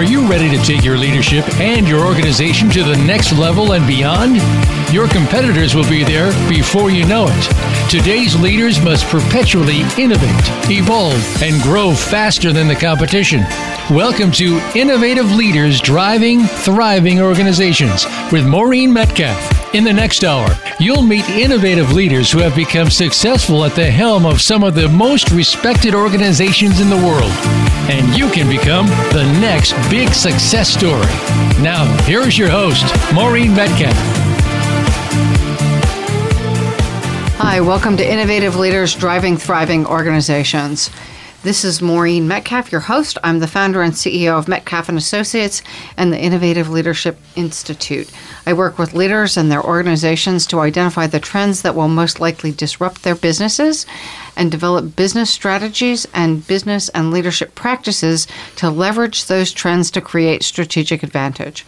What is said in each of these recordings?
Are you ready to take your leadership and your organization to the next level and beyond? Your competitors will be there before you know it. Today's leaders must perpetually innovate, evolve, and grow faster than the competition. Welcome to Innovative Leaders Driving Thriving Organizations with Maureen Metcalf. In the next hour, you'll meet innovative leaders who have become successful at the helm of some of the most respected organizations in the world. And you can become the next big success story. Now, here's your host, Maureen Metcalf. Hi, welcome to Innovative Leaders Driving Thriving Organizations. This is Maureen Metcalf, your host. I'm the founder and CEO of Metcalf and Associates and the Innovative Leadership Institute. I work with leaders and their organizations to identify the trends that will most likely disrupt their businesses and develop business strategies and business and leadership practices to leverage those trends to create strategic advantage.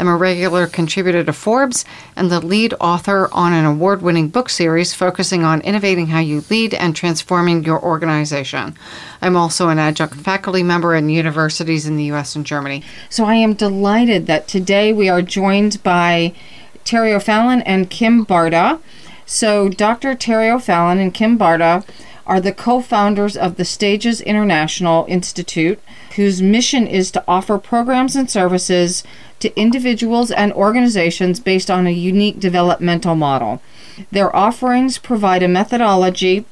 I'm a regular contributor to Forbes and the lead author on an award winning book series focusing on innovating how you lead and transforming your organization. I'm also an adjunct faculty member in universities in the US and Germany. So I am delighted that today we are joined by Terri O'Fallon and Kim Barta. So, Dr. Terri O'Fallon and Kim Barta are the co founders of the Stages International Institute, whose mission is to offer programs and services to individuals and organizations based on a unique developmental model. Their offerings provide a methodology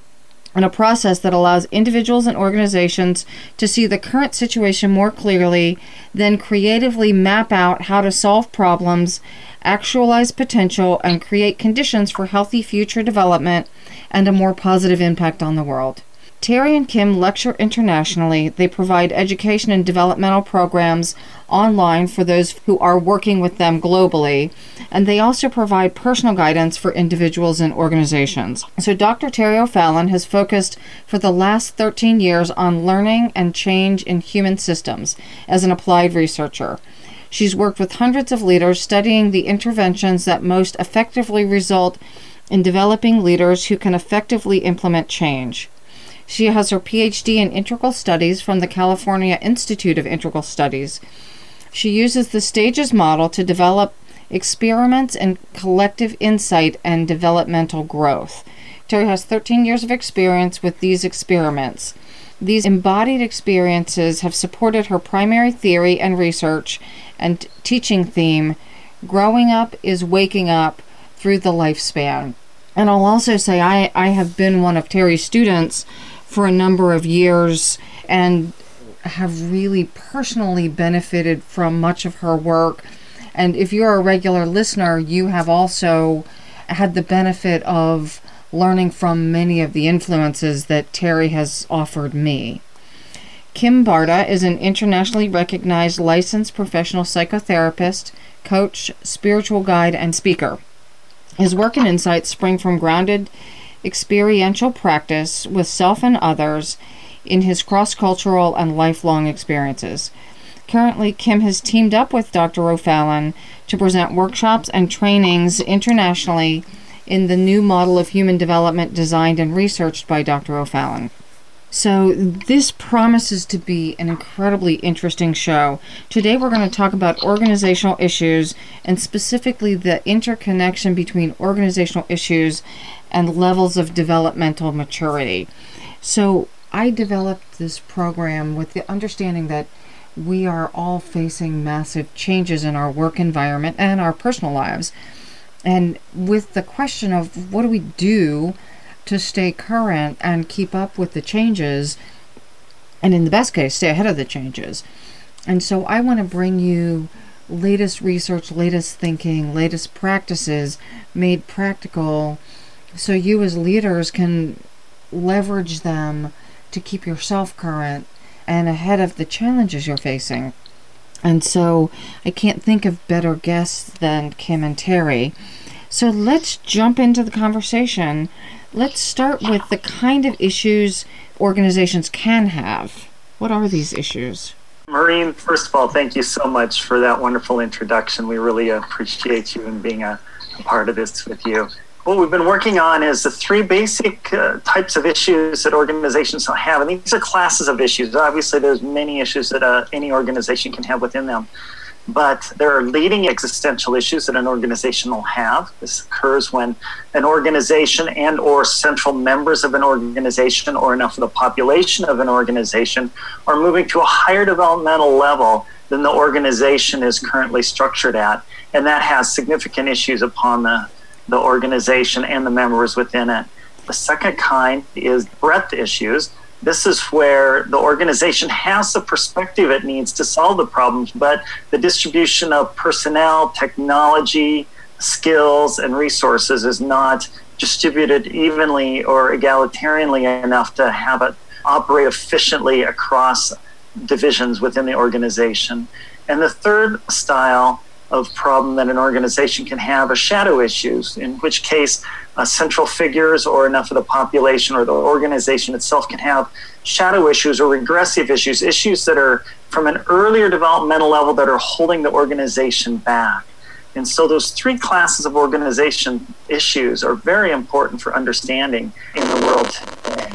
and a process that allows individuals and organizations to see the current situation more clearly, then creatively map out how to solve problems, actualize potential, and create conditions for healthy future development and a more positive impact on the world. Terri and Kim lecture internationally. They provide education and developmental programs online for those who are working with them globally, and they also provide personal guidance for individuals and organizations. So, Dr. Terri O'Fallon has focused for the last 13 years on learning and change in human systems as an applied researcher. She's worked with hundreds of leaders studying the interventions that most effectively result in developing leaders who can effectively implement change. She has her PhD in Integral Studies from the California Institute of Integral Studies. She uses the stages model to develop experiments in collective insight and developmental growth. Terri has 13 years of experience with these experiments. These embodied experiences have supported her primary theory and research and teaching theme Growing Up is Waking Up through the Lifespan. And I'll also say I, I have been one of Terri's students for a number of years and have really personally benefited from much of her work. And if you're a regular listener, you have also had the benefit of learning from many of the influences that Terri has offered me. Kim Barta is an internationally recognized licensed professional psychotherapist, coach, spiritual guide, and speaker. His work and insights spring from grounded experiential practice with self and others in his cross cultural and lifelong experiences. Currently, Kim has teamed up with Dr. O'Fallon to present workshops and trainings internationally in the new model of human development designed and researched by Dr. O'Fallon. So, this promises to be an incredibly interesting show. Today, we're going to talk about organizational issues and specifically the interconnection between organizational issues and levels of developmental maturity. So, I developed this program with the understanding that we are all facing massive changes in our work environment and our personal lives. And with the question of what do we do to stay current and keep up with the changes, and in the best case, stay ahead of the changes. And so I want to bring you latest research, latest thinking, latest practices made practical so you as leaders can leverage them to keep yourself current and ahead of the challenges you're facing. And so I can't think of better guests than Kim and Terri. So let's jump into the conversation Let's start with the kind of issues organizations can have. What are these issues? Maureen, first of all, thank you so much for that wonderful introduction. We really appreciate you and being a, a part of this with you. What we've been working on is the three basic uh, types of issues that organizations have, and these are classes of issues. Obviously, there's many issues that uh, any organization can have within them, but there are leading existential issues that an organization will have. This occurs when an organization and or central members of an organization or enough of the population of an organization are moving to a higher developmental level than the organization is currently structured at, and that has significant issues upon the the organization and the members within it. The second kind is breadth issues. This is where the organization has the perspective it needs to solve the problems, but the distribution of personnel, technology, skills, and resources is not distributed evenly or egalitarianly enough to have it operate efficiently across divisions within the organization. And the third style of problem that an organization can have are shadow issues, in which case uh, central figures or enough of the population or the organization itself can have shadow issues or regressive issues, issues that are from an earlier developmental level that are holding the organization back. And so those three classes of organization issues are very important for understanding in the world today.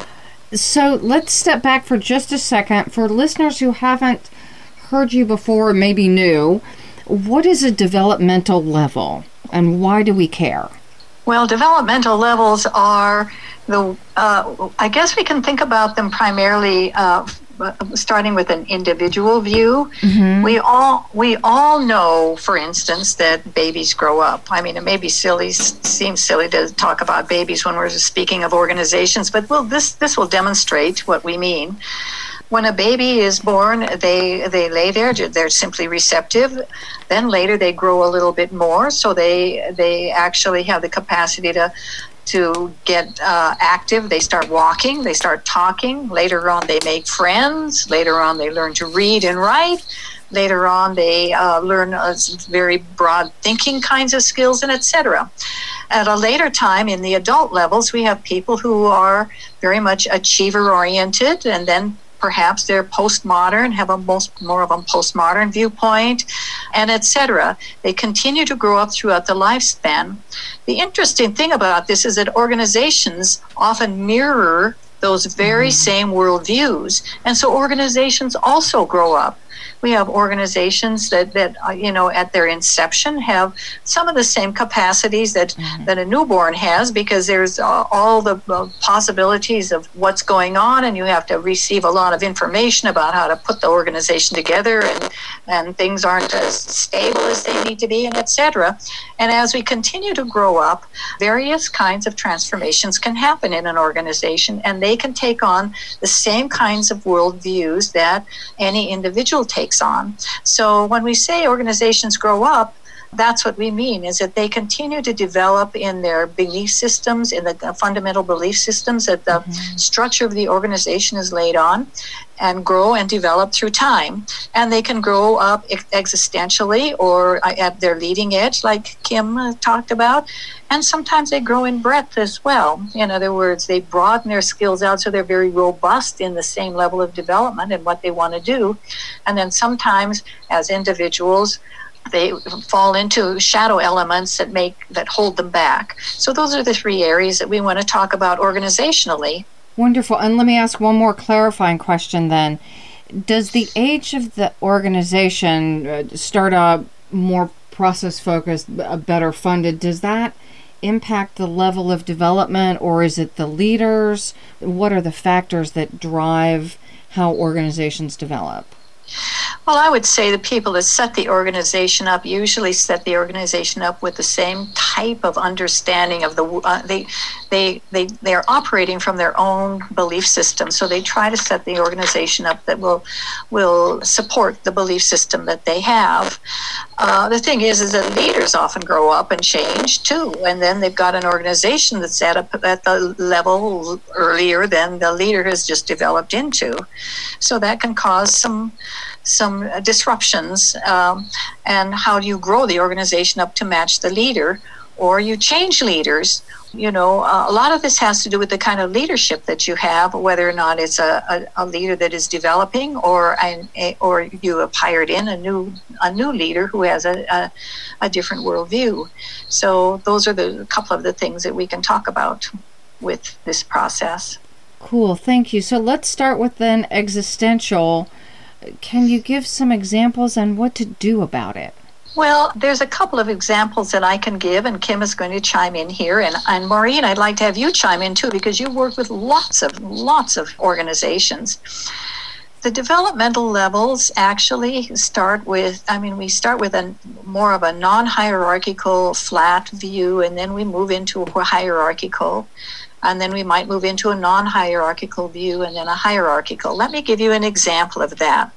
So let's step back for just a second. For listeners who haven't heard you before, maybe new, what is a developmental level and why do we care? Well, developmental levels are the, uh, I guess we can think about them primarily uh, starting with an individual view. Mm-hmm. We all we all know, for instance, that babies grow up. I mean, it may be silly, seems silly to talk about babies when we're speaking of organizations, but well, this this will demonstrate what we mean when a baby is born, they they lay there. They're simply receptive. Then later they grow a little bit more, so they they actually have the capacity to to get uh, active. They start walking. They start talking. Later on, they make friends. Later on, they learn to read and write. Later on, they uh, learn uh, very broad thinking kinds of skills and etc. At a later time, in the adult levels, we have people who are very much achiever oriented, and then perhaps they're postmodern, have a most more of a postmodern viewpoint, and etc. They continue to grow up throughout the lifespan. The interesting thing about this is that organizations often mirror those very mm-hmm. same worldviews, and so organizations also grow up we have organizations that, that uh, you know, at their inception have some of the same capacities that, mm-hmm. that a newborn has because there's uh, all the uh, possibilities of what's going on and you have to receive a lot of information about how to put the organization together and, and things aren't as stable as they need to be and etc. And as we continue to grow up, various kinds of transformations can happen in an organization and they can take on the same kinds of worldviews that any individual takes takes on. So when we say organizations grow up, that's what we mean is that they continue to develop in their belief systems in the fundamental belief systems that the mm-hmm. structure of the organization is laid on and grow and develop through time. And they can grow up existentially or at their leading edge, like Kim uh, talked about. And sometimes they grow in breadth as well. In other words, they broaden their skills out so they're very robust in the same level of development and what they want to do. And then sometimes, as individuals, they fall into shadow elements that make that hold them back. So those are the three areas that we want to talk about organizationally Wonderful. And let me ask one more clarifying question then. Does the age of the organization, uh, startup, more process focused, better funded, does that impact the level of development or is it the leaders? What are the factors that drive how organizations develop? Well, I would say the people that set the organization up usually set the organization up with the same type of understanding of the uh, they they they they are operating from their own belief system. So they try to set the organization up that will will support the belief system that they have. Uh, the thing is, is that leaders often grow up and change too, and then they've got an organization that's at a, at the level earlier than the leader has just developed into. So that can cause some some disruptions. Um, and how do you grow the organization up to match the leader? Or you change leaders, you know, uh, a lot of this has to do with the kind of leadership that you have, whether or not it's a, a, a leader that is developing, or an, a, or you have hired in a new a new leader who has a, a, a different worldview. So those are the couple of the things that we can talk about with this process. Cool, thank you. So let's start with then existential. Can you give some examples on what to do about it? Well, there's a couple of examples that I can give, and Kim is going to chime in here. And, and Maureen, I'd like to have you chime in too, because you work with lots of lots of organizations. The developmental levels actually start with, I mean, we start with a more of a non hierarchical, flat view, and then we move into a hierarchical, and then we might move into a non hierarchical view and then a hierarchical. Let me give you an example of that.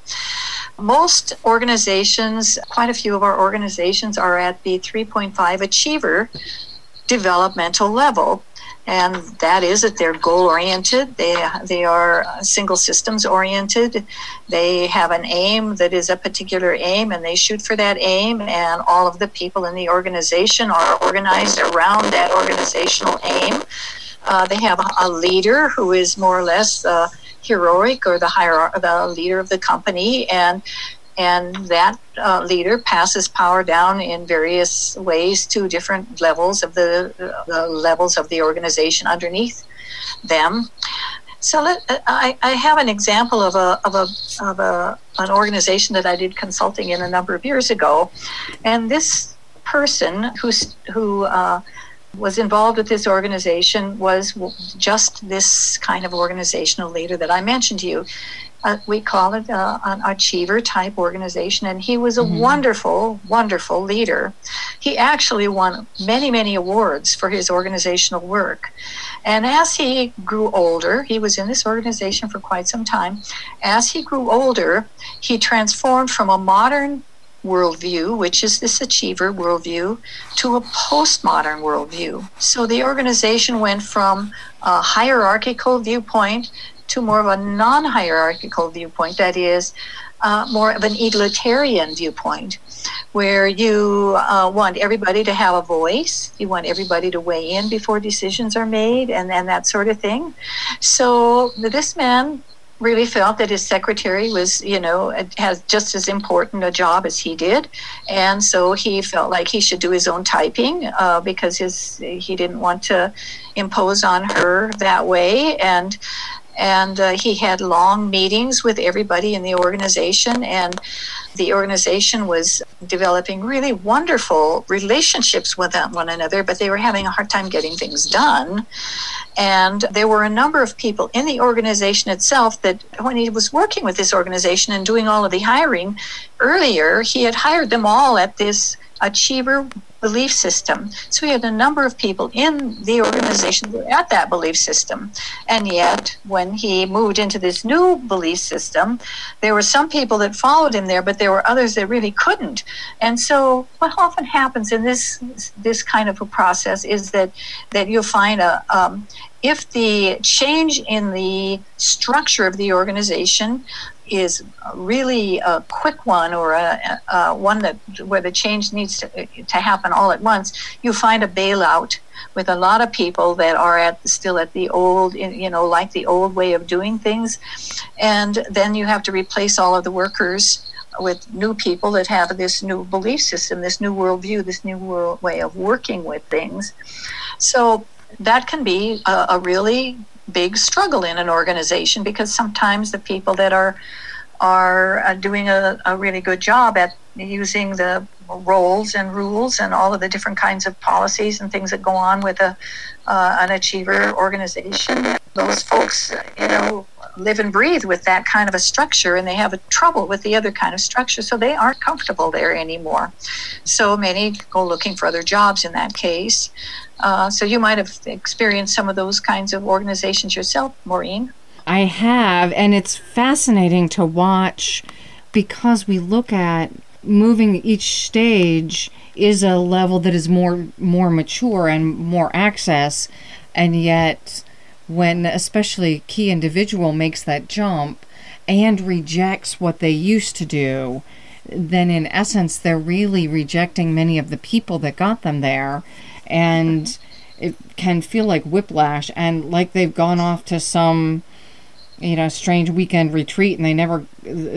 Most organizations, quite a few of our organizations, are at the 3.5 achiever developmental level. And that is that they're goal oriented, they, they are single systems oriented, they have an aim that is a particular aim, and they shoot for that aim, and all of the people in the organization are organized around that organizational aim. Uh, they have a leader who is more or less uh, heroic or the higher the leader of the company and and that uh, leader passes power down in various ways to different levels of the, the levels of the organization underneath them. So let, I, I have an example of a of a of a an organization that I did consulting in a number of years ago, and this person who who uh, was involved with this organization was just this kind of organizational leader that I mentioned to you. Uh, we call it uh, an achiever type organization, and he was a mm-hmm. wonderful, wonderful leader. He actually won many, many awards for his organizational work. And as he grew older, he was in this organization for quite some time. As he grew older, he transformed from a modern worldview, which is this achiever worldview, to a postmodern worldview. So the organization went from a hierarchical viewpoint to more of a non hierarchical viewpoint, that is, uh, more of an egalitarian viewpoint, where you uh, want everybody to have a voice, you want everybody to weigh in before decisions are made, and, and that sort of thing. So this man really felt that his secretary was, you know, has just as important a job as he did, and so he felt like he should do his own typing uh, because his he didn't want to impose on her that way, and and uh, he had long meetings with everybody in the organization and the organization was developing really wonderful relationships with one another but they were having a hard time getting things done. And there were a number of people in the organization itself that when he was working with this organization and doing all of the hiring earlier he had hired them all at this achiever belief system. So we had a number of people in the organization that were at that belief system. And yet, when he moved into this new belief system, there were some people that followed him there, but there were others that really couldn't. And so, what often happens in this this kind of a process is that that you'll find a um, if the change in the structure of the organization is really a quick one or a, a, one that where the change needs to, to happen all at once, you find a bailout with a lot of people that are at still at the old, you know, like the old way of doing things, and then you have to replace all of the workers with new people that have this new belief system, this new worldview, this new world way of working with things. So that can be a, a really big struggle in an organization because sometimes the people that are are uh, doing a, a, really good job at using the roles and rules and all of the different kinds of policies and things that go on with a uh, an achiever organization. Those folks, you know, live and breathe with that kind of a structure and they have a trouble with the other kind of structure so they aren't comfortable there anymore so many go looking for other jobs in that case uh, so you might have experienced some of those kinds of organizations yourself, Maureen. I have, and it's fascinating to watch because we look at moving each stage is a level that is more more mature and more access, and yet when especially key individual makes that jump and rejects what they used to do, then in essence they're really rejecting many of the people that got them there. And it can feel like whiplash and like they've gone off to some you know strange weekend retreat and they never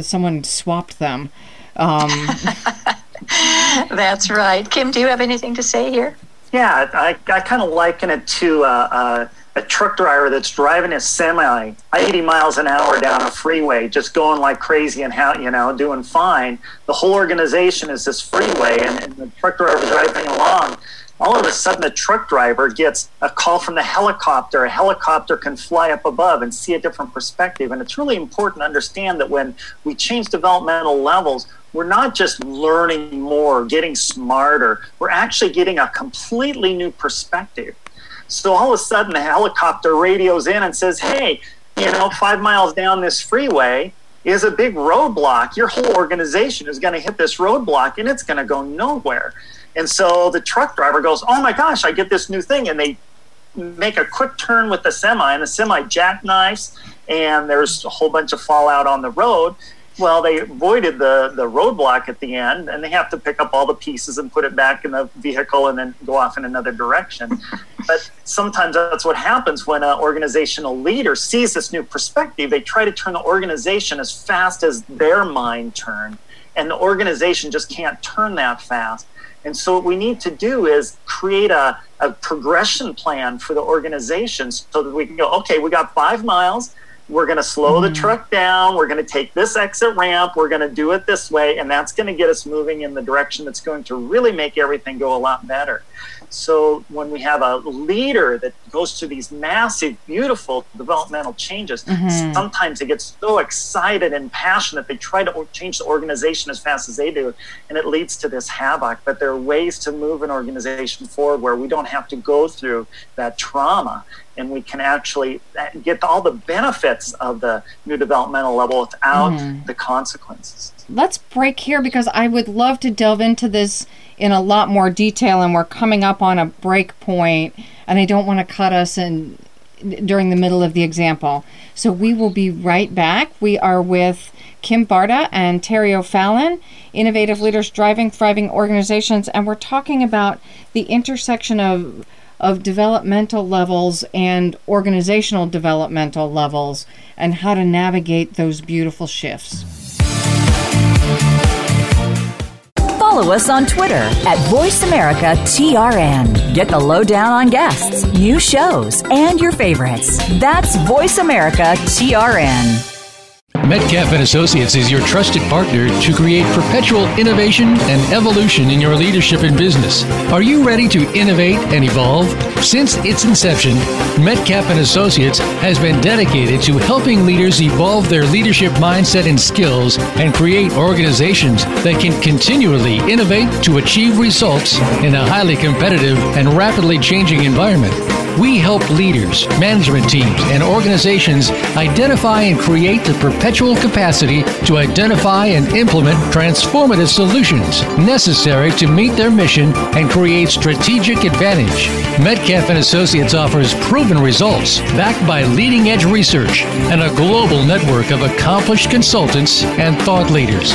someone swapped them. Um, that's right. Kim do you have anything to say here? Yeah i, I kind of liken it to uh, uh, a truck driver that's driving a semi 80 miles an hour down a freeway, just going like crazy and how you know doing fine. The whole organization is this freeway, and, and the truck driver is driving along. All of a sudden, the truck driver gets a call from the helicopter. A helicopter can fly up above and see a different perspective. And it's really important to understand that when we change developmental levels, we're not just learning more, getting smarter, we're actually getting a completely new perspective. So all of a sudden, the helicopter radios in and says, Hey, you know, five miles down this freeway is a big roadblock. Your whole organization is going to hit this roadblock and it's going to go nowhere. And so the truck driver goes, Oh my gosh, I get this new thing. And they make a quick turn with the semi, and the semi jackknifes, and there's a whole bunch of fallout on the road. Well, they avoided the, the roadblock at the end, and they have to pick up all the pieces and put it back in the vehicle and then go off in another direction. but sometimes that's what happens when an organizational leader sees this new perspective. They try to turn the organization as fast as their mind turned, and the organization just can't turn that fast. And so, what we need to do is create a, a progression plan for the organization so that we can go, okay, we got five miles we're going to slow the truck down. We're going to take this exit ramp. We're going to do it this way. And that's going to get us moving in the direction that's going to really make everything go a lot better. So when we have a leader that goes through these massive, beautiful developmental changes, mm-hmm. sometimes they get so excited and passionate they try to change the organization as fast as they do, and it leads to this havoc. But there are ways to move an organization forward where we don't have to go through that trauma and we can actually uh, get all the benefits of the new developmental level without mm. the consequences. Let's break here because I would love to delve into this in a lot more detail, and we're coming up on a break point, and I don't want to cut us in during the middle of the example. So we will be right back. We are with Kim Barta and Terri O'Fallon, innovative leaders driving thriving organizations, and we're talking about the intersection of of developmental levels and organizational developmental levels and how to navigate those beautiful shifts. Follow us on Twitter at VoiceAmericaTRN. Get the lowdown on guests, new shows, and your favorites. That's VoiceAmericaTRN. Metcalf and Associates is your trusted partner to create perpetual innovation and evolution in your leadership and business. Are you ready to innovate and evolve? Since its inception, Metcalf and Associates has been dedicated to helping leaders evolve their leadership mindset and skills and create organizations that can continually innovate to achieve results in a highly competitive and rapidly changing environment. We help leaders, management teams, and organizations identify and create the perpetual capacity to identify and implement transformative solutions necessary to meet their mission and create strategic advantage. Metcalf and Associates offers proven results backed by leading-edge research and a global network of accomplished consultants and thought leaders.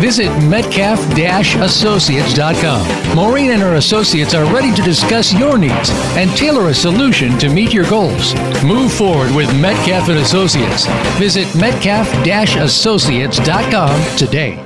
Visit Metcalf-Associates.com. Maureen and her associates are ready to discuss your needs and tailor a solution to meet your goals. Move forward with Metcalf and Associates. Visit Metcalf-Associates.com today.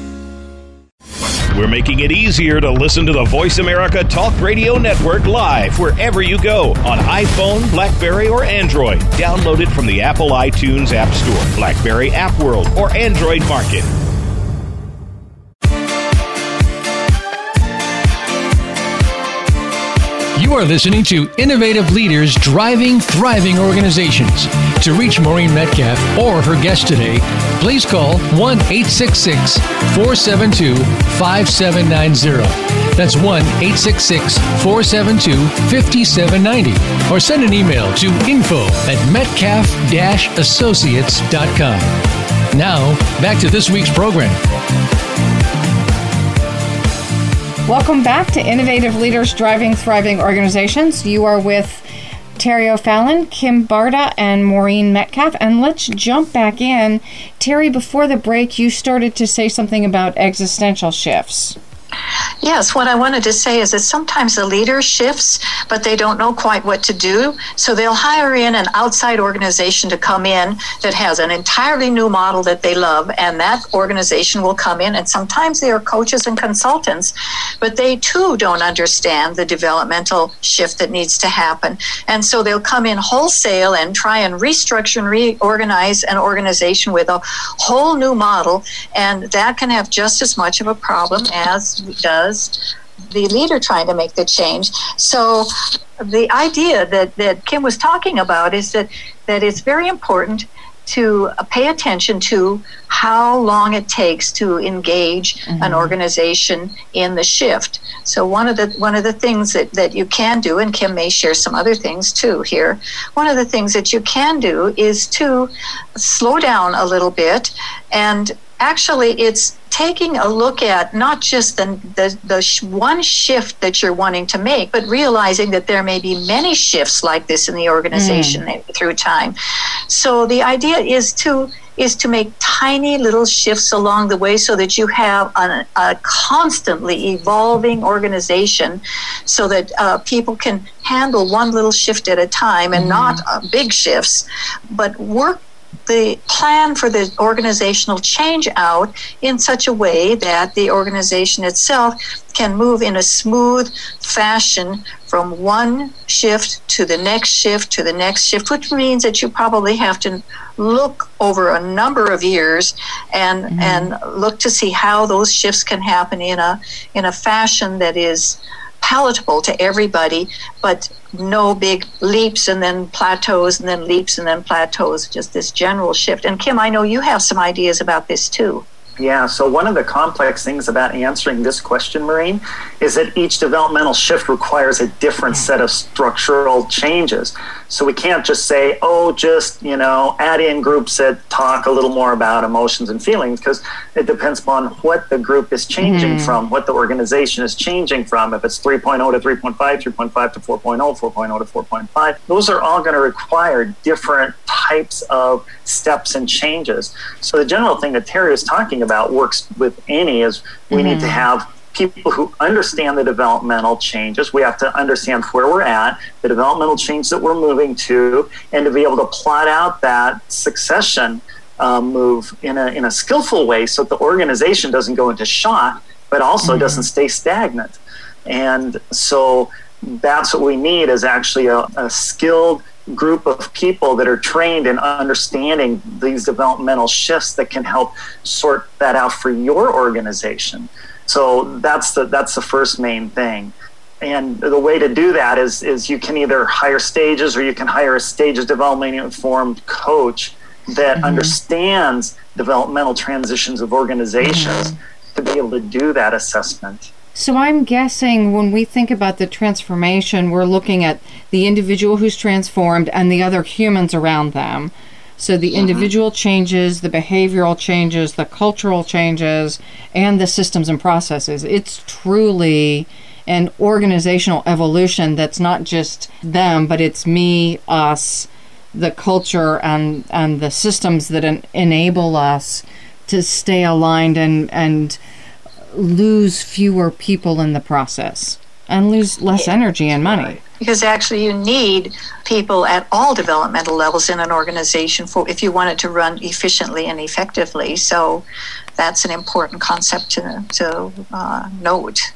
We're making it easier to listen to the Voice America Talk Radio Network live wherever you go on iPhone, Blackberry, or Android. Download it from the Apple iTunes App Store, Blackberry App World, or Android Market. You are listening to Innovative Leaders Driving Thriving Organizations. To reach Maureen Metcalf or her guest today, please call 1 866 472 5790. That's 1 866 472 5790. Or send an email to info at metcalf associates.com. Now, back to this week's program. Welcome back to Innovative Leaders Driving Thriving Organizations. You are with Terri O'Fallon, Kim Barta, and Maureen Metcalf. And let's jump back in. Terri, before the break, you started to say something about existential shifts. Yes, what I wanted to say is that sometimes the leader shifts, but they don't know quite what to do. So they'll hire in an outside organization to come in that has an entirely new model that they love, and that organization will come in. And sometimes they are coaches and consultants, but they too don't understand the developmental shift that needs to happen. And so they'll come in wholesale and try and restructure and reorganize an organization with a whole new model, and that can have just as much of a problem as does the leader trying to make the change. So the idea that, that Kim was talking about is that, that it's very important to pay attention to how long it takes to engage mm-hmm. an organization in the shift. So one of the one of the things that, that you can do, and Kim may share some other things too here. One of the things that you can do is to slow down a little bit and actually it's taking a look at not just the, the, the sh- one shift that you're wanting to make, but realizing that there may be many shifts like this in the organization mm. through time. So the idea is to is to make tiny little shifts along the way so that you have a, a constantly evolving organization so that uh, people can handle one little shift at a time and mm. not uh, big shifts, but work the plan for the organizational change out in such a way that the organization itself can move in a smooth fashion from one shift to the next shift to the next shift, which means that you probably have to look over a number of years and mm-hmm. and look to see how those shifts can happen in a in a fashion that is palatable to everybody, but no big leaps and then plateaus and then leaps and then plateaus, just this general shift. And Kim, I know you have some ideas about this too. Yeah, so one of the complex things about answering this question, Maureen, is that each developmental shift requires a different set of structural changes. So we can't just say, oh, just, you know, add in groups that talk a little more about emotions and feelings, because it depends upon what the group is changing mm-hmm. from, what the organization is changing from. If it's 3.0 to 3.5, 3.5 to 4.0, 4.0 to 4.5, those are all going to require different types of steps and changes. So the general thing that Terri was talking about works with any is we mm-hmm. need to mm-hmm. have people who understand the developmental changes. We have to understand where we're at, the developmental change that we're moving to, and to be able to plot out that succession uh, move in a, in a skillful way so that the organization doesn't go into shock, but also mm-hmm. doesn't stay stagnant. And so that's what we need is actually a, a skilled group of people that are trained in understanding these developmental shifts that can help sort that out for your organization. So that's the that's the first main thing. And the way to do that is is you can either hire stages or you can hire a stages development informed coach that mm-hmm. understands developmental transitions of organizations mm-hmm. to be able to do that assessment. So I'm guessing when we think about the transformation, we're looking at the individual who's transformed and the other humans around them. So the mm-hmm. individual changes, the behavioral changes, the cultural changes, and the systems and processes. It's truly an organizational evolution that's not just them, but it's me, us, the culture, and and the systems that en- enable us to stay aligned and and lose fewer people in the process and lose less energy and money. Because actually you need people at all developmental levels in an organization for if you want it to run efficiently and effectively. So that's an important concept to, to uh, note.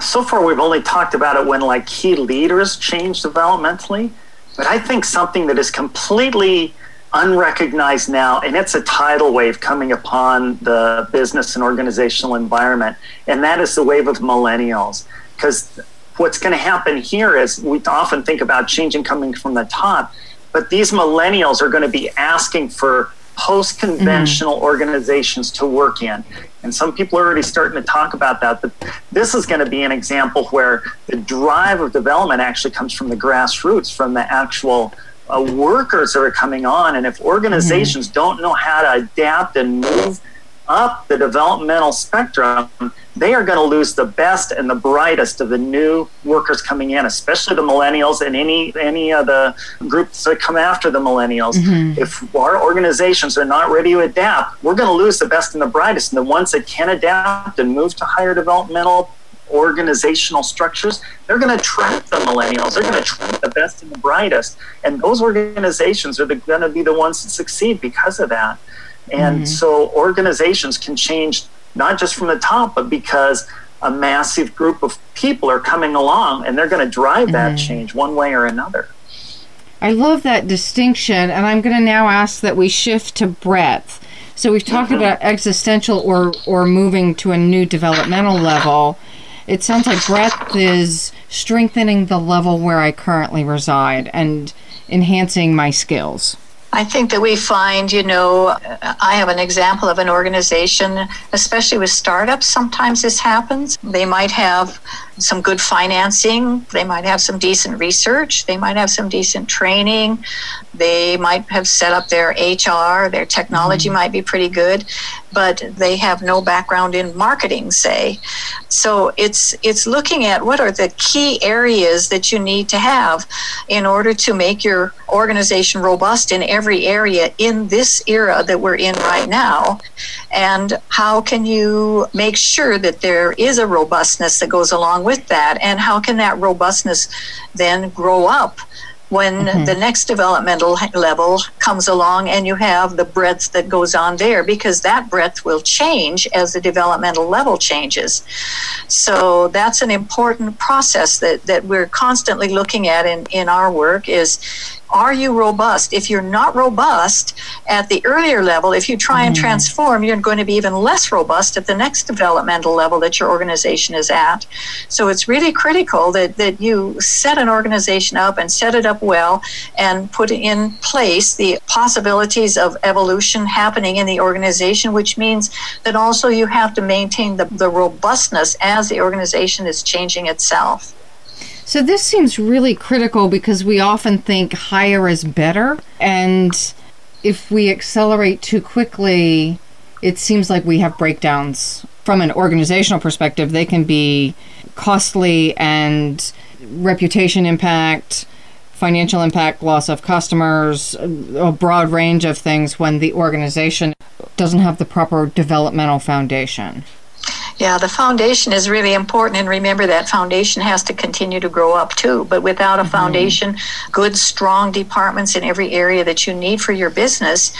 So far, we've only talked about it when like key leaders change developmentally, but I think something that is completely unrecognized now, and it's a tidal wave coming upon the business and organizational environment, and that is the wave of millennials. Because what's going to happen here is we often think about changing coming from the top, but these millennials are going to be asking for post conventional mm-hmm. organizations to work in. And some people are already starting to talk about that. But this is going to be an example where the drive of development actually comes from the grassroots, from the actual uh, workers that are coming on. And if organizations mm-hmm. don't know how to adapt and move up the developmental spectrum, they are going to lose the best and the brightest of the new workers coming in, especially the millennials and any any of the groups that come after the millennials. Mm-hmm. If our organizations are not ready to adapt, we're going to lose the best and the brightest, and the ones that can adapt and move to higher developmental organizational structures, they're going to trap the millennials. They're going to trap the best and the brightest. And those organizations are going to be the ones that succeed because of that. And mm-hmm. so organizations can change not just from the top, but because a massive group of people are coming along and they're going to drive that mm-hmm. change one way or another. I love that distinction, and I'm going to now ask that we shift to breadth. So we've talked mm-hmm. about existential or or moving to a new developmental level. It sounds like breadth is strengthening the level where I currently reside and enhancing my skills. I think that we find, you know, I have an example of an organization, especially with startups, sometimes this happens. They might have some good financing, they might have some decent research, they might have some decent training, they might have set up their HR, their technology mm-hmm. might be pretty good, but they have no background in marketing, say. So it's it's looking at what are the key areas that you need to have in order to make your organization robust in every area in this era that we're in right now. And how can you make sure that there is a robustness that goes along with that? And how can that robustness then grow up? When mm-hmm. the next developmental level comes along and you have the breadth that goes on there because that breadth will change as the developmental level changes. So that's an important process that, that we're constantly looking at in, in our work is are you robust? If you're not robust at the earlier level, if you try and mm. transform, you're going to be even less robust at the next developmental level that your organization is at. So it's really critical that, that you set an organization up and set it up well and put in place the possibilities of evolution happening in the organization, which means that also you have to maintain the, the robustness as the organization is changing itself. So this seems really critical because we often think higher is better. And if we accelerate too quickly, it seems like we have breakdowns. From an organizational perspective, they can be costly and reputation impact, financial impact, loss of customers, a broad range of things when the organization doesn't have the proper developmental foundation. Yeah, the foundation is really important, and remember that foundation has to continue to grow up too. But without a mm-hmm. foundation, good, strong departments in every area that you need for your business,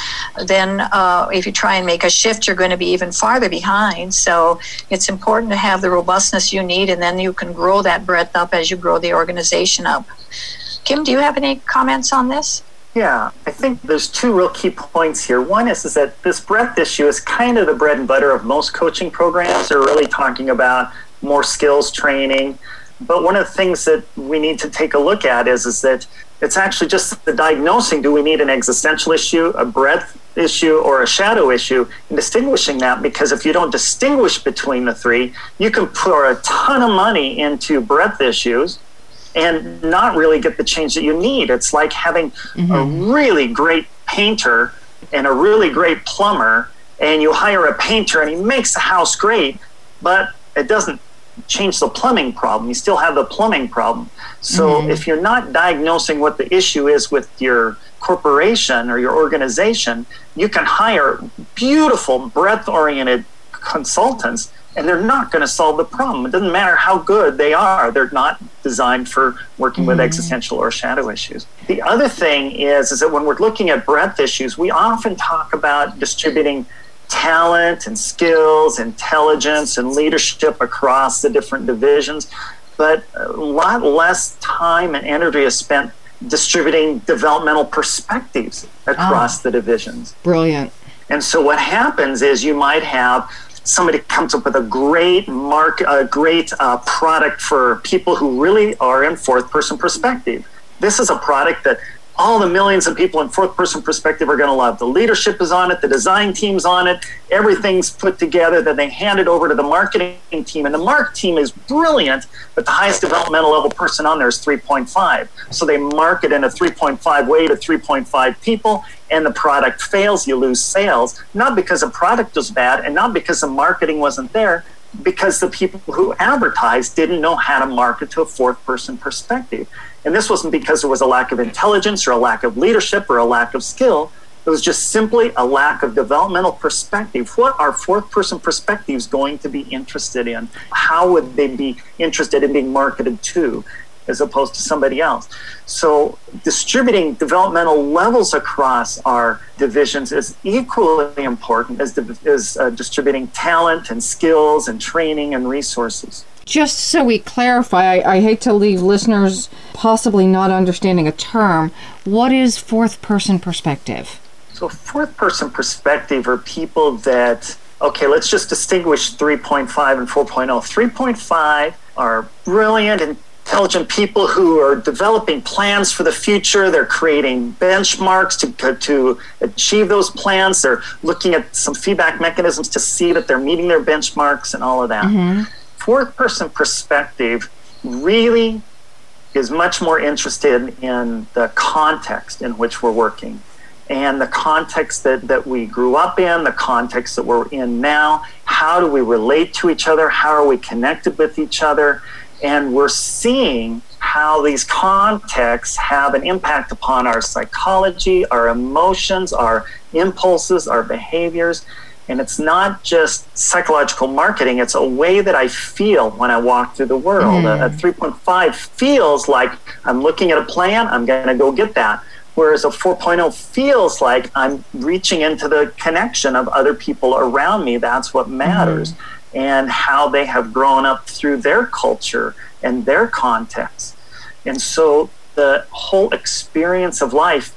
then uh, if you try and make a shift, you're going to be even farther behind. So it's important to have the robustness you need, and then you can grow that breadth up as you grow the organization up. Kim, do you have any comments on this? Yeah, I think there's two real key points here. One is, is that this breadth issue is kind of the bread and butter of most coaching programs. They're really talking about more skills training. But one of the things that we need to take a look at is, is that it's actually just the diagnosing do we need an existential issue, a breadth issue, or a shadow issue, and distinguishing that because if you don't distinguish between the three, you can pour a ton of money into breadth issues and not really get the change that you need. It's like having mm-hmm. a really great painter and a really great plumber, and you hire a painter and he makes the house great, but it doesn't change the plumbing problem. You still have the plumbing problem. So mm-hmm. if you're not diagnosing what the issue is with your corporation or your organization, you can hire beautiful, breadth oriented consultants and they're not going to solve the problem. It doesn't matter how good they are, they're not designed for working mm-hmm. with existential or shadow issues. The other thing is, is that when we're looking at breadth issues, we often talk about distributing talent and skills, intelligence and leadership across the different divisions, but a lot less time and energy is spent distributing developmental perspectives across oh, the divisions. Brilliant. And so what happens is you might have somebody comes up with a great mark, a great uh, product for people who really are in fourth person perspective. This is a product that all the millions of people in fourth person perspective are going to love. The leadership is on it, the design team's on it, everything's put together. Then they hand it over to the marketing team, and the mark team is brilliant, but the highest developmental level person on there is 3.5. So they market in a 3.5 way to 3.5 people, and the product fails. You lose sales, not because the product was bad and not because the marketing wasn't there, because the people who advertised didn't know how to market to a fourth person perspective. And this wasn't because there was a lack of intelligence or a lack of leadership or a lack of skill. It was just simply a lack of developmental perspective. What are fourth person perspectives going to be interested in? How would they be interested in being marketed to? As opposed to somebody else. So, distributing developmental levels across our divisions is equally important as, as uh, distributing talent and skills and training and resources. Just so we clarify, I, I, hate to leave listeners possibly not understanding a term. What is fourth person perspective? So, fourth person perspective are people that, okay, let's just distinguish 3.5 and 4.0. 3.5 are brilliant, intelligent people who are developing plans for the future. They're creating benchmarks to, to achieve those plans. They're looking at some feedback mechanisms to see that they're meeting their benchmarks and all of that. Mm-hmm fourth person perspective really is much more interested in the context in which we're working and the context that, that we grew up in, the context that we're in now. How do we relate to each other? How are we connected with each other? And we're seeing how these contexts have an impact upon our psychology, our emotions, our impulses, our behaviors. And it's not just psychological marketing, it's a way that I feel when I walk through the world. Mm. A, a 3.5 feels like I'm looking at a plan, I'm going to go get that. Whereas a 4.0 feels like I'm reaching into the connection of other people around me. That's what matters. Mm. And how they have grown up through their culture and their context. And so the whole experience of life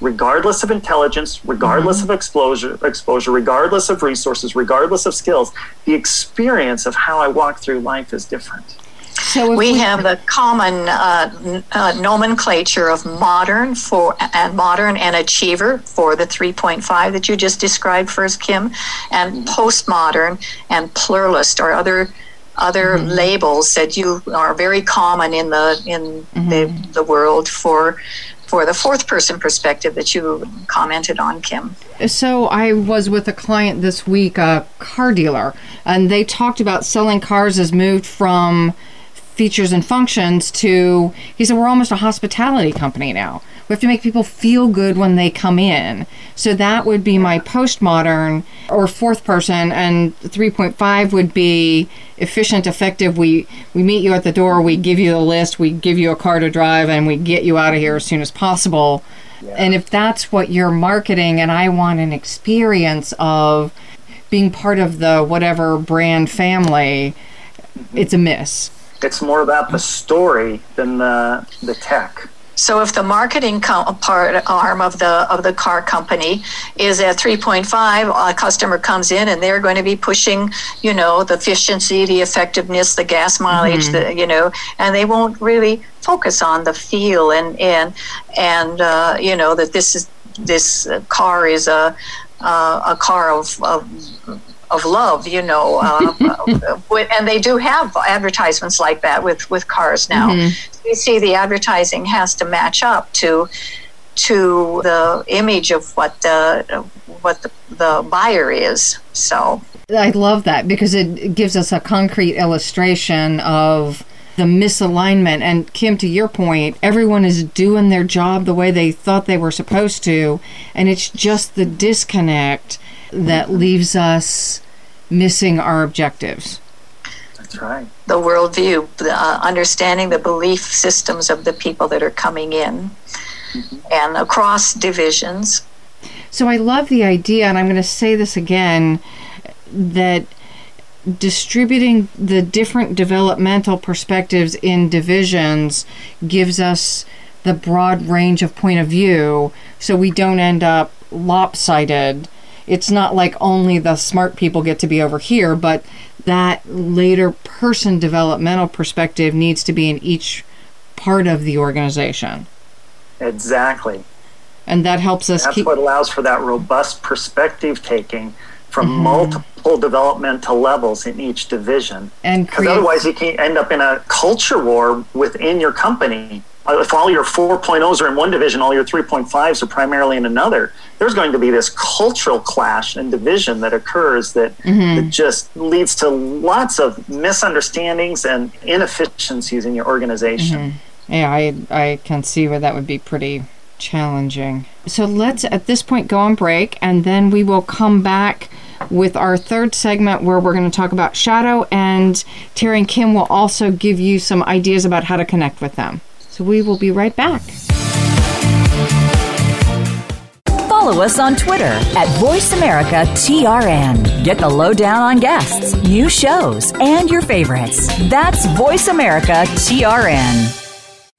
regardless of intelligence, regardless mm-hmm. of exposure, exposure, regardless of resources, regardless of skills, the experience of how I walk through life is different. So we, we, have the common uh, uh, nomenclature of modern for and modern and achiever for the 3.5 that you just described first, Kim, and mm-hmm. postmodern and pluralist or other other mm-hmm. labels that you are very common in the in mm-hmm. the, the world for for the fourth person perspective that you commented on, Kim. So I was with a client this week, a car dealer, and they talked about selling cars has moved from features and functions to he said we're almost a hospitality company now. We have to make people feel good when they come in. So that would be my postmodern or fourth person and 3.5 would be efficient effective. We we meet you at the door we give you the list we give you a car to drive and we get you out of here as soon as possible. Yeah. and if that's what you're marketing and i want an experience of being part of the whatever brand family it's a miss it's more about the story than the the tech. So if the marketing part arm of the of the car company is at 3.5, a customer comes in and they're going to be pushing, you know, the efficiency, the effectiveness, the gas mileage, mm-hmm. the, you know, and they won't really focus on the feel and and and uh, you know that this is this car is a uh, a car of, of of love, you know, uh, and they do have advertisements like that with with cars now. Mm-hmm. You see, the advertising has to match up to to the image of what the what the, the buyer is. So I love that because it gives us a concrete illustration of the misalignment. And Kim, to your point, everyone is doing their job the way they thought they were supposed to, and it's just the disconnect that leaves us missing our objectives. That's right. The worldview, the, uh, understanding the belief systems of the people that are coming in, mm-hmm. and across divisions. So I love the idea, and I'm going to say this again that distributing the different developmental perspectives in divisions gives us the broad range of point of view so we don't end up lopsided. It's not like only the smart people get to be over here, but that later person developmental perspective needs to be in each part of the organization. Exactly. And that helps us That's keep what allows for that robust perspective taking from mm-hmm. multiple developmental levels in each division. And because otherwise you can end up in a culture war within your company. Uh, if all your 4.0s are in one division, all your 3.5s are primarily in another, there's going to be this cultural clash and division that occurs that, mm-hmm. that just leads to lots of misunderstandings and inefficiencies in your organization. Mm-hmm. Yeah, I, I can see where that would be pretty challenging. So let's at this point go on break and then we will come back with our third segment where we're going to talk about shadow and Terri and Kim will also give you some ideas about how to connect with them. So we will be right back. Follow us on Twitter at VoiceAmericaTRN. Get the lowdown on guests, new shows, and your favorites. That's VoiceAmericaTRN.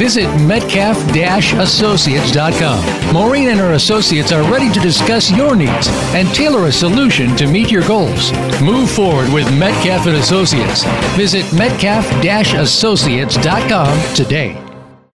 Visit Metcalf-Associates.com. Maureen and her associates are ready to discuss your needs and tailor a solution to meet your goals. Move forward with Metcalf and Associates. Visit Metcalf-Associates.com today.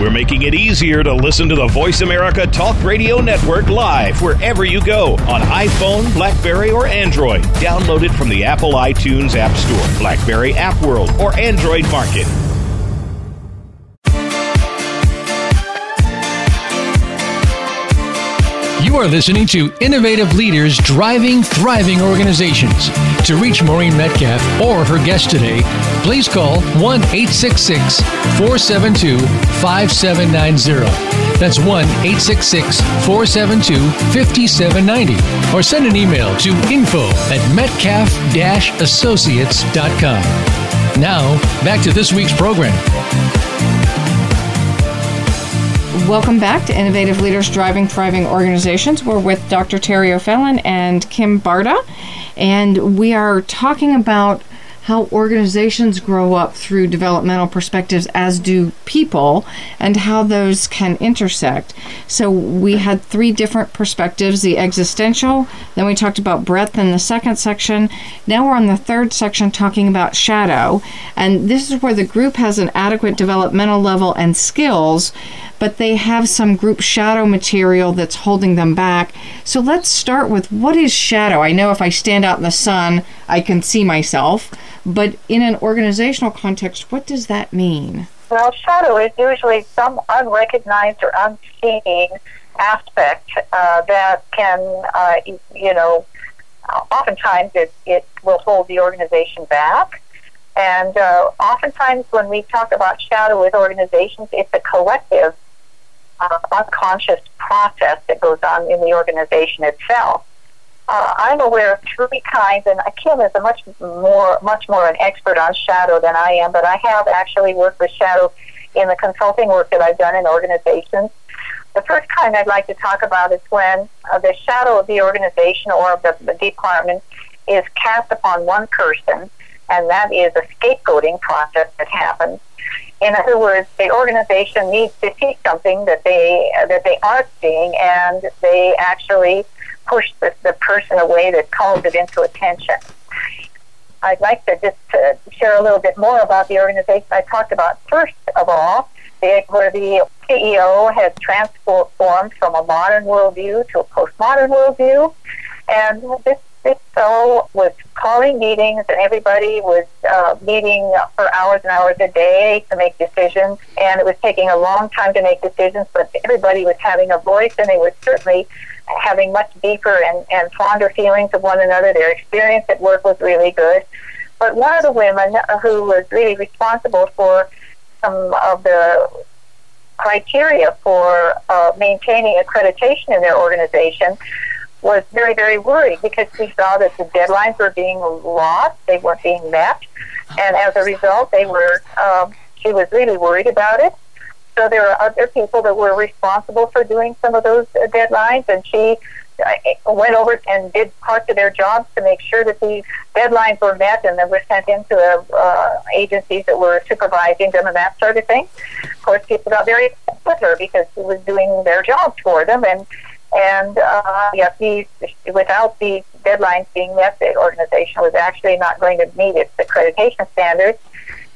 We're making it easier to listen to the Voice America Talk Radio Network live wherever you go on iPhone, Blackberry, or Android. Download it from the Apple iTunes App Store, Blackberry App World, or Android Market. You are listening to Innovative Leaders Driving Thriving Organizations. To reach Maureen Metcalf or her guest today, please call 1 866 472 5790. That's 1 866 472 5790. Or send an email to info at metcalf associates.com. Now, back to this week's program. Welcome back to Innovative Leaders Driving Thriving Organizations. We're with Dr. Terri O'Fallon and Kim Barta, and we are talking about how organizations grow up through developmental perspectives, as do people, and how those can intersect. So, we had three different perspectives the existential, then we talked about breadth in the second section. Now we're on the third section talking about shadow, and this is where the group has an adequate developmental level and skills but they have some group shadow material that's holding them back. So let's start with what is shadow? I know if I stand out in the sun, I can see myself, but in an organizational context, what does that mean? Well, shadow is usually some unrecognized or unseen aspect uh, that can, uh, you know, oftentimes it, it will hold the organization back. And uh, oftentimes when we talk about shadow with organizations, it's a collective uh, unconscious process that goes on in the organization itself. Uh, I'm aware of three kinds, and Kim is a much more, much more an expert on shadow than I am. But I have actually worked with shadow in the consulting work that I've done in organizations. The first kind I'd like to talk about is when uh, the shadow of the organization or of the, the department is cast upon one person, and that is a scapegoating process that happens. In other words, the organization needs to see something that they that they aren't seeing, and they actually push the, the person away that calls it into attention. I'd like to just uh, share a little bit more about the organization I talked about first of all where the CEO has transformed from a modern worldview to a postmodern worldview. And this, fellow was calling meetings, and everybody was uh, meeting for hours and hours a day to make decisions. And it was taking a long time to make decisions, but everybody was having a voice, and they were certainly having much deeper and, and fonder feelings of one another. Their experience at work was really good. But one of the women who was really responsible for some of the criteria for uh, maintaining accreditation in their organization was very, very worried because she saw that the deadlines were being lost, they weren't being met, and as a result, they were. Um, she was really worried about it. So there are other people that were responsible for doing some of those uh, deadlines, and she uh, went over and did parts of their jobs to make sure that the deadlines were met and they were sent into the uh, agencies that were supervising them and that sort of thing. Of course, people got very upset with her because she was doing their jobs for them, and and uh, yet these, without the deadlines being met, the organization was actually not going to meet its accreditation standards.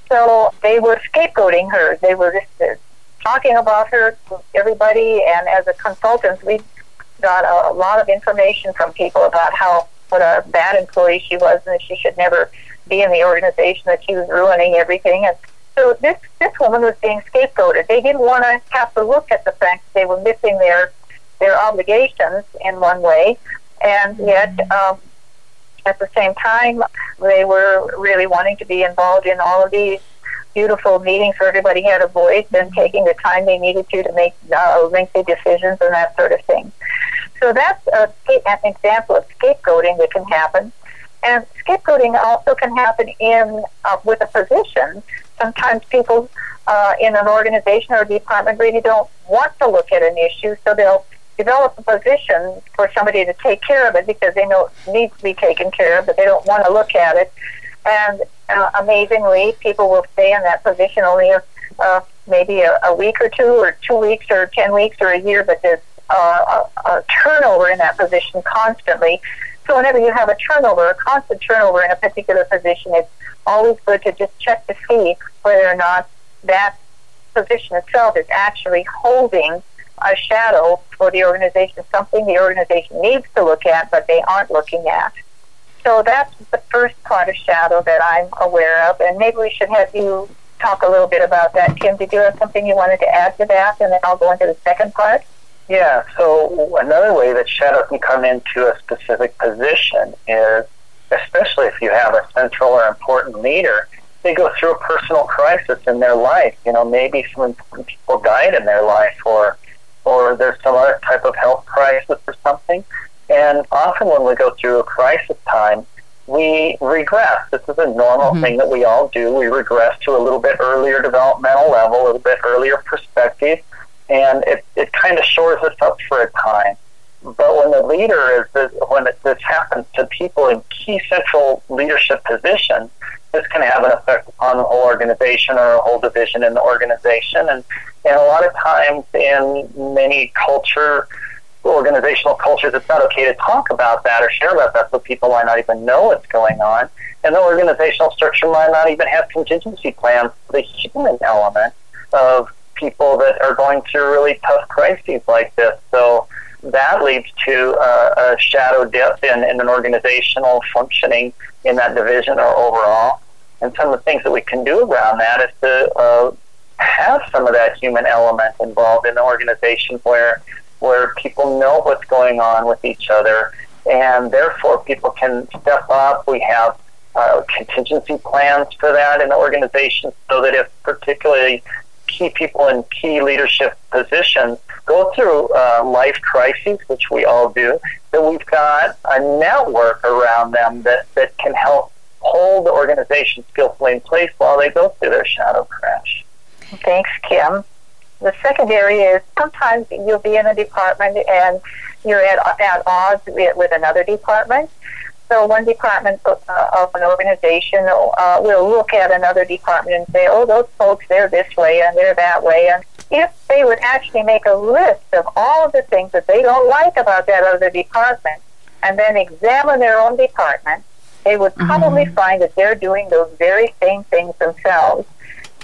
So they were scapegoating her. They were just uh, talking about her to everybody, and as a consultant, we got a, a lot of information from people about how what a bad employee she was and that she should never be in the organization, that she was ruining everything. And so this this woman was being scapegoated. They didn't want to have to look at the fact that they were missing their their obligations in one way, and yet um, at the same time they were really wanting to be involved in all of these beautiful meetings where everybody had a voice and taking the time they needed to to make uh, lengthy decisions and that sort of thing. So that's a, an example of scapegoating that can happen. And scapegoating also can happen in uh, with a position. Sometimes people uh, in an organization or a department really don't want to look at an issue, so they'll develop a position for somebody to take care of it because they know it needs to be taken care of, but they don't want to look at it. And uh, amazingly, people will stay in that position only a, uh, maybe a, a week or two, or two weeks, or ten weeks, or a year, but there's uh, a, a turnover in that position constantly. So whenever you have a turnover, a constant turnover in a particular position, it's always good to just check to see whether or not that position itself is actually holding a shadow for the organization, something the organization needs to look at, but they aren't looking at. So that's the first part of shadow that I'm aware of, and maybe we should have you talk a little bit about that. Kim, did you have something you wanted to add to that, and then I'll go into the second part? Yeah, so another way that shadow can come into a specific position is, especially if you have a central or important leader, they go through a personal crisis in their life. You know, maybe some important people died in their life, or or there's some other type of health crisis or something. And often when we go through a crisis time, we regress. This is a normal mm-hmm. thing that we all do. We regress to a little bit earlier developmental level, a little bit earlier perspective, and it, it kind of shores us up for a time. But when the leader is, when this happens to people in key central leadership positions, this can have an effect upon the whole organization or a whole division in the organization. And, and a lot of times in many culture, organizational cultures, it's not okay to talk about that or share about that so people might not even know what's going on. And the organizational structure might not even have contingency plans for the human element of people that are going through really tough crises like this. So that leads to uh, a shadow dip in, in an organizational functioning in that division or overall. And some of the things that we can do around that is to uh, have some of that human element involved in the organization where where people know what's going on with each other and therefore people can step up. We have uh, contingency plans for that in the organization so that if particularly key people in key leadership positions go through uh, life crises, which we all do, that we've got a network around them that, that can help hold the organization skillfully in place while they go through their shadow crash. Thanks, Kim. The second area is sometimes you'll be in a department and you're at, at odds with, with another department. So one department uh, of an organization uh, will look at another department and say, "Oh, those folks, they're this way and they're that way." And if they would actually make a list of all of the things that they don't like about that other department, and then examine their own department, they would probably mm-hmm. find that they're doing those very same things themselves.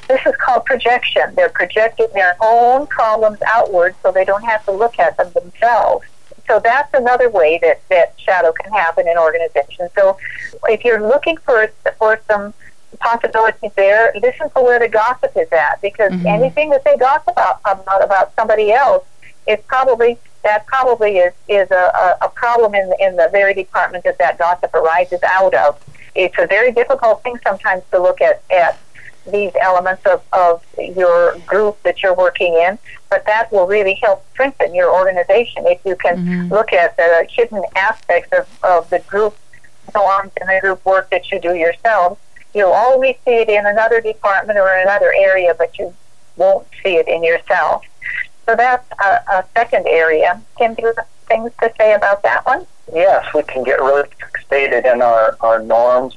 This is called projection. They're projecting their own problems outward so they don't have to look at them themselves. So that's another way that, that shadow can happen in organizations. So if you're looking for, for some possibilities there, listen to where the gossip is at because mm-hmm. anything that they gossip about, about, about somebody else is probably that probably is, is a, a, problem in, in the very department that that gossip arises out of. It's a very difficult thing sometimes to look at, at these elements of, of your group that you're working in, but that will really help strengthen your organization if you can mm-hmm. look at the hidden aspects of, of the group norms and the group work that you do yourself. You'll always see it in another department or another area, but you won't see it in yourself. So that's a, a second area. Kim, do you have things to say about that one? Yes, we can get really fixated in our, our norms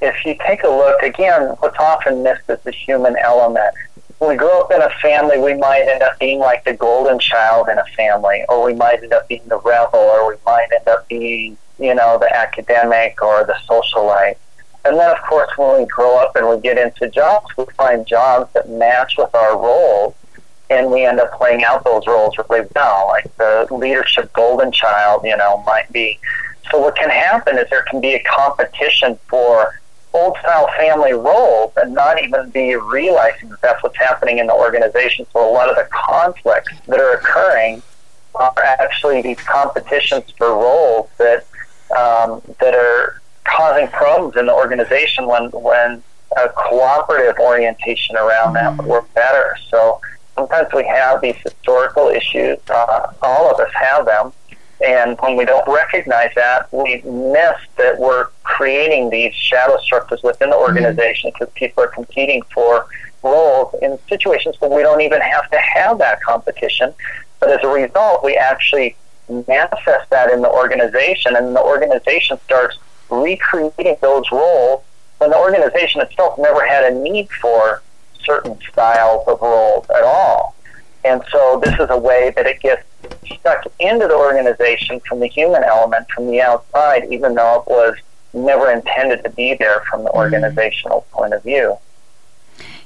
if you take a look, again, what's often missed is the human element. When we grow up in a family, we might end up being like the golden child in a family, or we might end up being the rebel, or we might end up being, you know, the academic or the socialite. And then, of course, when we grow up and we get into jobs, we find jobs that match with our roles, and we end up playing out those roles really well. Like the leadership golden child, you know, might be. So what can happen is there can be a competition for old style family roles and not even be realizing that that's what's happening in the organization. So a lot of the conflicts that are occurring are actually these competitions for roles that um, that are causing problems in the organization when when a cooperative orientation around that would work better. So sometimes we have these historical issues. Uh, all of us have them and when we don't recognize that, we miss that we're creating these shadow structures within the mm-hmm. organization because mm-hmm. people are competing for roles in situations where we don't even have to have that competition. But as a result, we actually manifest that in the organization, and the organization starts recreating those roles when the organization itself never had a need for certain styles of roles at all. And so this is a way that it gets stuck into the organization from the human element from the outside, even though it was never intended to be there from the mm-hmm. organizational mm. point of view.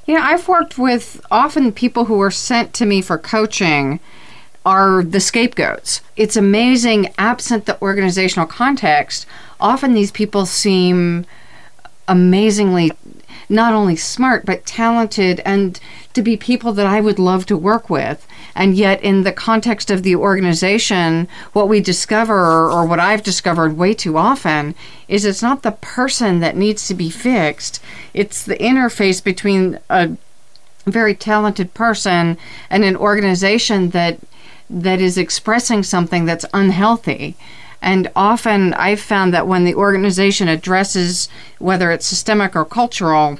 Yeah, I've worked with often people who are sent to me for coaching are the scapegoats. It's amazing, absent the organizational context, often these people seem amazingly not only smart but talented and to be people that I would love to work with. And yet, in the context of the organization, what we discover, or what I've discovered way too often, is it's not the person that needs to be fixed, it's the interface between a very talented person and an organization that that is expressing something that's unhealthy. And often I've found that when the organization addresses whether it's systemic or cultural,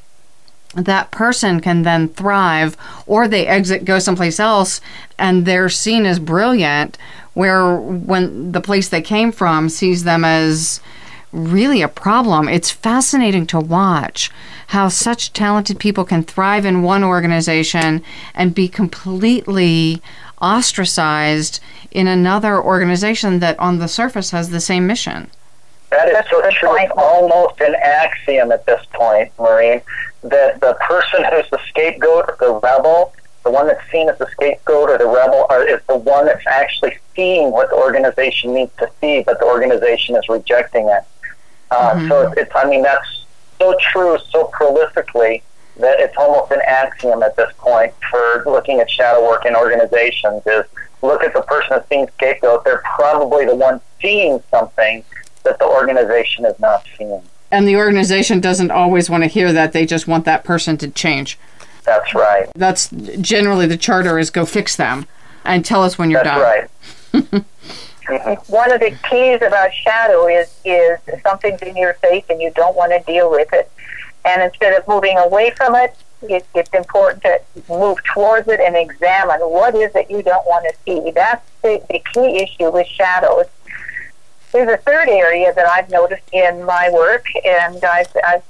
that person can then thrive or they exit go someplace else and they're seen as brilliant where when the place they came from sees them as really a problem. It's fascinating to watch how such talented people can thrive in one organization and be completely ostracized in another organization that on the surface has the same mission. That is so true. It's almost an axiom at this point, Maureen, that the person who's the scapegoat or the rebel the one that's seen as the scapegoat or the rebel or is the one that's actually seeing what the organization needs to see, but the organization is rejecting it. Uh, mm-hmm. So it's, I mean, that's so true, so prolifically that it's almost an axiom at this point for looking at shadow work in organizations is look at the person that's being scapegoat. They're probably the one seeing something that the organization is not seeing. And the organization doesn't always want to hear that. They just want that person to change. That's right. That's generally the charter is go fix them and tell us when you're That's done. right. Mm-hmm. One of the keys about shadow is is something's in your face and you don't want to deal with it. And instead of moving away from it, it, it's important to move towards it and examine what is it you don't want to see. That's the, the key issue with shadows. There's a third area that I've noticed in my work, and I've, I've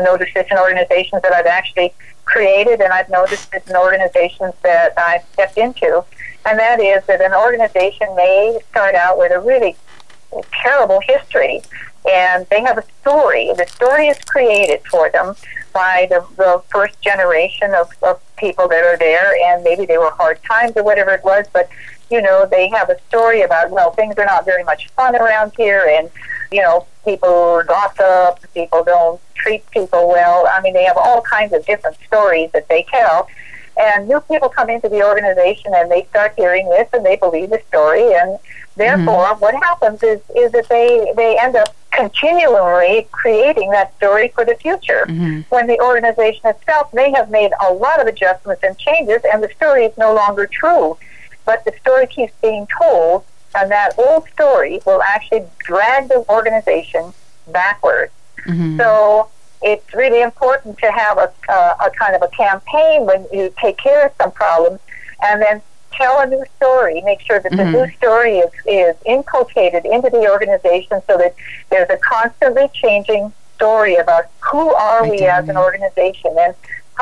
noticed this in organizations that I've actually created, and I've noticed it in organizations that I've stepped into, and that is that an organization may start out with a really terrible history, and they have a story. The story is created for them by the, the first generation of, of people that are there, and maybe they were hard times or whatever it was, but you know, they have a story about, well, things are not very much fun around here, and, you know, people gossip, people don't treat people well. I mean, they have all kinds of different stories that they tell. And new people come into the organization and they start hearing this and they believe the story. And therefore, mm-hmm. what happens is, is that they, they end up continually creating that story for the future. Mm-hmm. When the organization itself may have made a lot of adjustments and changes and the story is no longer true but the story keeps being told, and that old story will actually drag the organization backwards. Mm-hmm. So it's really important to have a, a, a kind of a campaign when you take care of some problems, and then tell a new story. Make sure that mm-hmm. the new story is, is inculcated into the organization so that there's a constantly changing story about who are we as an organization and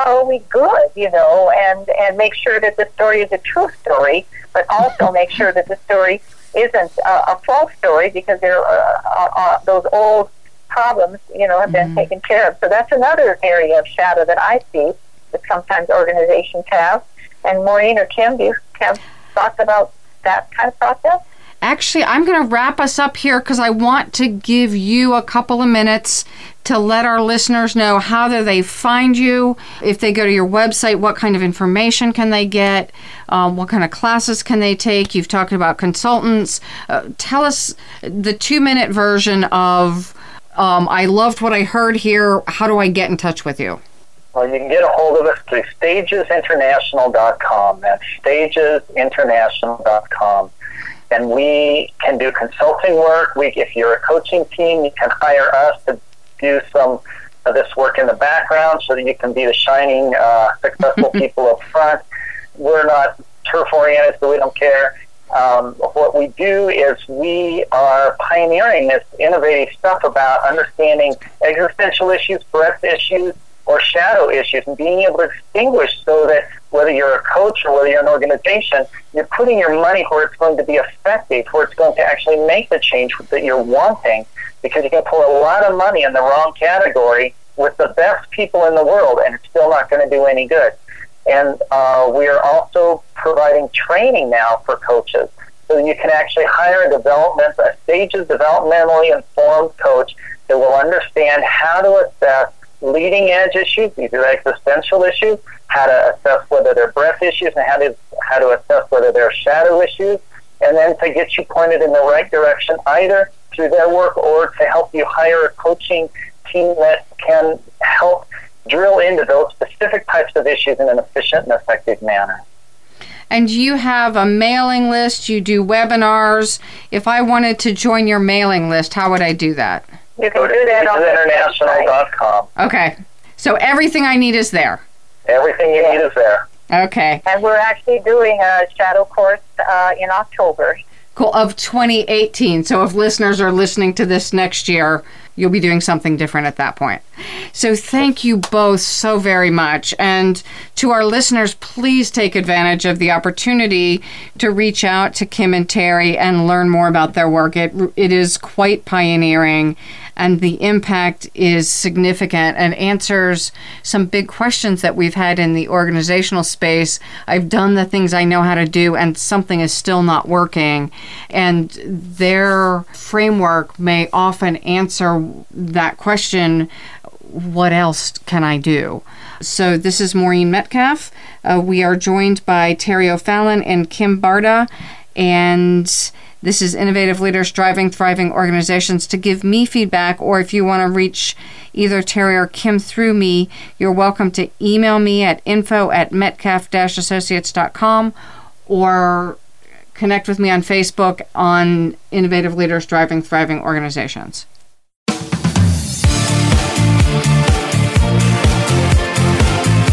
are we good, you know, and, and make sure that the story is a true story, but also make sure that the story isn't a, a false story because there are uh, uh, those old problems, you know, have been mm-hmm. taken care of. So that's another area of shadow that I see that sometimes organizations have. And Maureen or Kim, do you have thoughts about that kind of process? Actually, I'm going to wrap us up here because I want to give you a couple of minutes to let our listeners know how do they find you. If they go to your website, what kind of information can they get? Um, what kind of classes can they take? You've talked about consultants. Uh, tell us the two minute version of um, I loved what I heard here. How do I get in touch with you? Well, you can get a hold of us through stagesinternational.com. That's stagesinternational.com and we can do consulting work. We, if you're a coaching team, you can hire us to do some of this work in the background so that you can be the shining, uh, successful people up front. We're not turf oriented, so we don't care. Um, what we do is we are pioneering this innovative stuff about understanding existential issues, breadth issues, or shadow issues and being able to distinguish so that whether you're a coach or whether you're an organization, you're putting your money where it's going to be effective, where it's going to actually make the change that you're wanting, because you can pour a lot of money in the wrong category with the best people in the world, and it's still not going to do any good. And uh, we are also providing training now for coaches. So you can actually hire a development, a stages developmentally informed coach that will understand how to assess leading edge issues, these are existential issues, how to assess whether they're breadth issues and how to, how to assess whether they're shadow issues, and then to get you pointed in the right direction either through their work or to help you hire a coaching team that can help drill into those specific types of issues in an efficient and effective manner. And you have a mailing list, you do webinars. If I wanted to join your mailing list, how would I do that? You can do that on international.com. Okay. So everything I need is there. Everything you need is there. Okay. And we're actually doing a shadow course uh, in October. Of 2018. So if listeners are listening to this next year, you'll be doing something different at that point. So thank you both so very much. And to our listeners, please take advantage of the opportunity to reach out to Kim and Terri and learn more about their work. It, it is quite pioneering and the impact is significant and answers some big questions that we've had in the organizational space. I've done the things I know how to do, and something is still not working. And their framework may often answer that question what else can I do? So, this is Maureen Metcalf. Uh, we are joined by Terri O'Fallon and Kim Barta. And this is Innovative Leaders Driving Thriving Organizations. To give me feedback, or if you want to reach either Terri or Kim through me, you're welcome to email me at info at metcalf associates.com or connect with me on Facebook on Innovative Leaders Driving Thriving Organizations.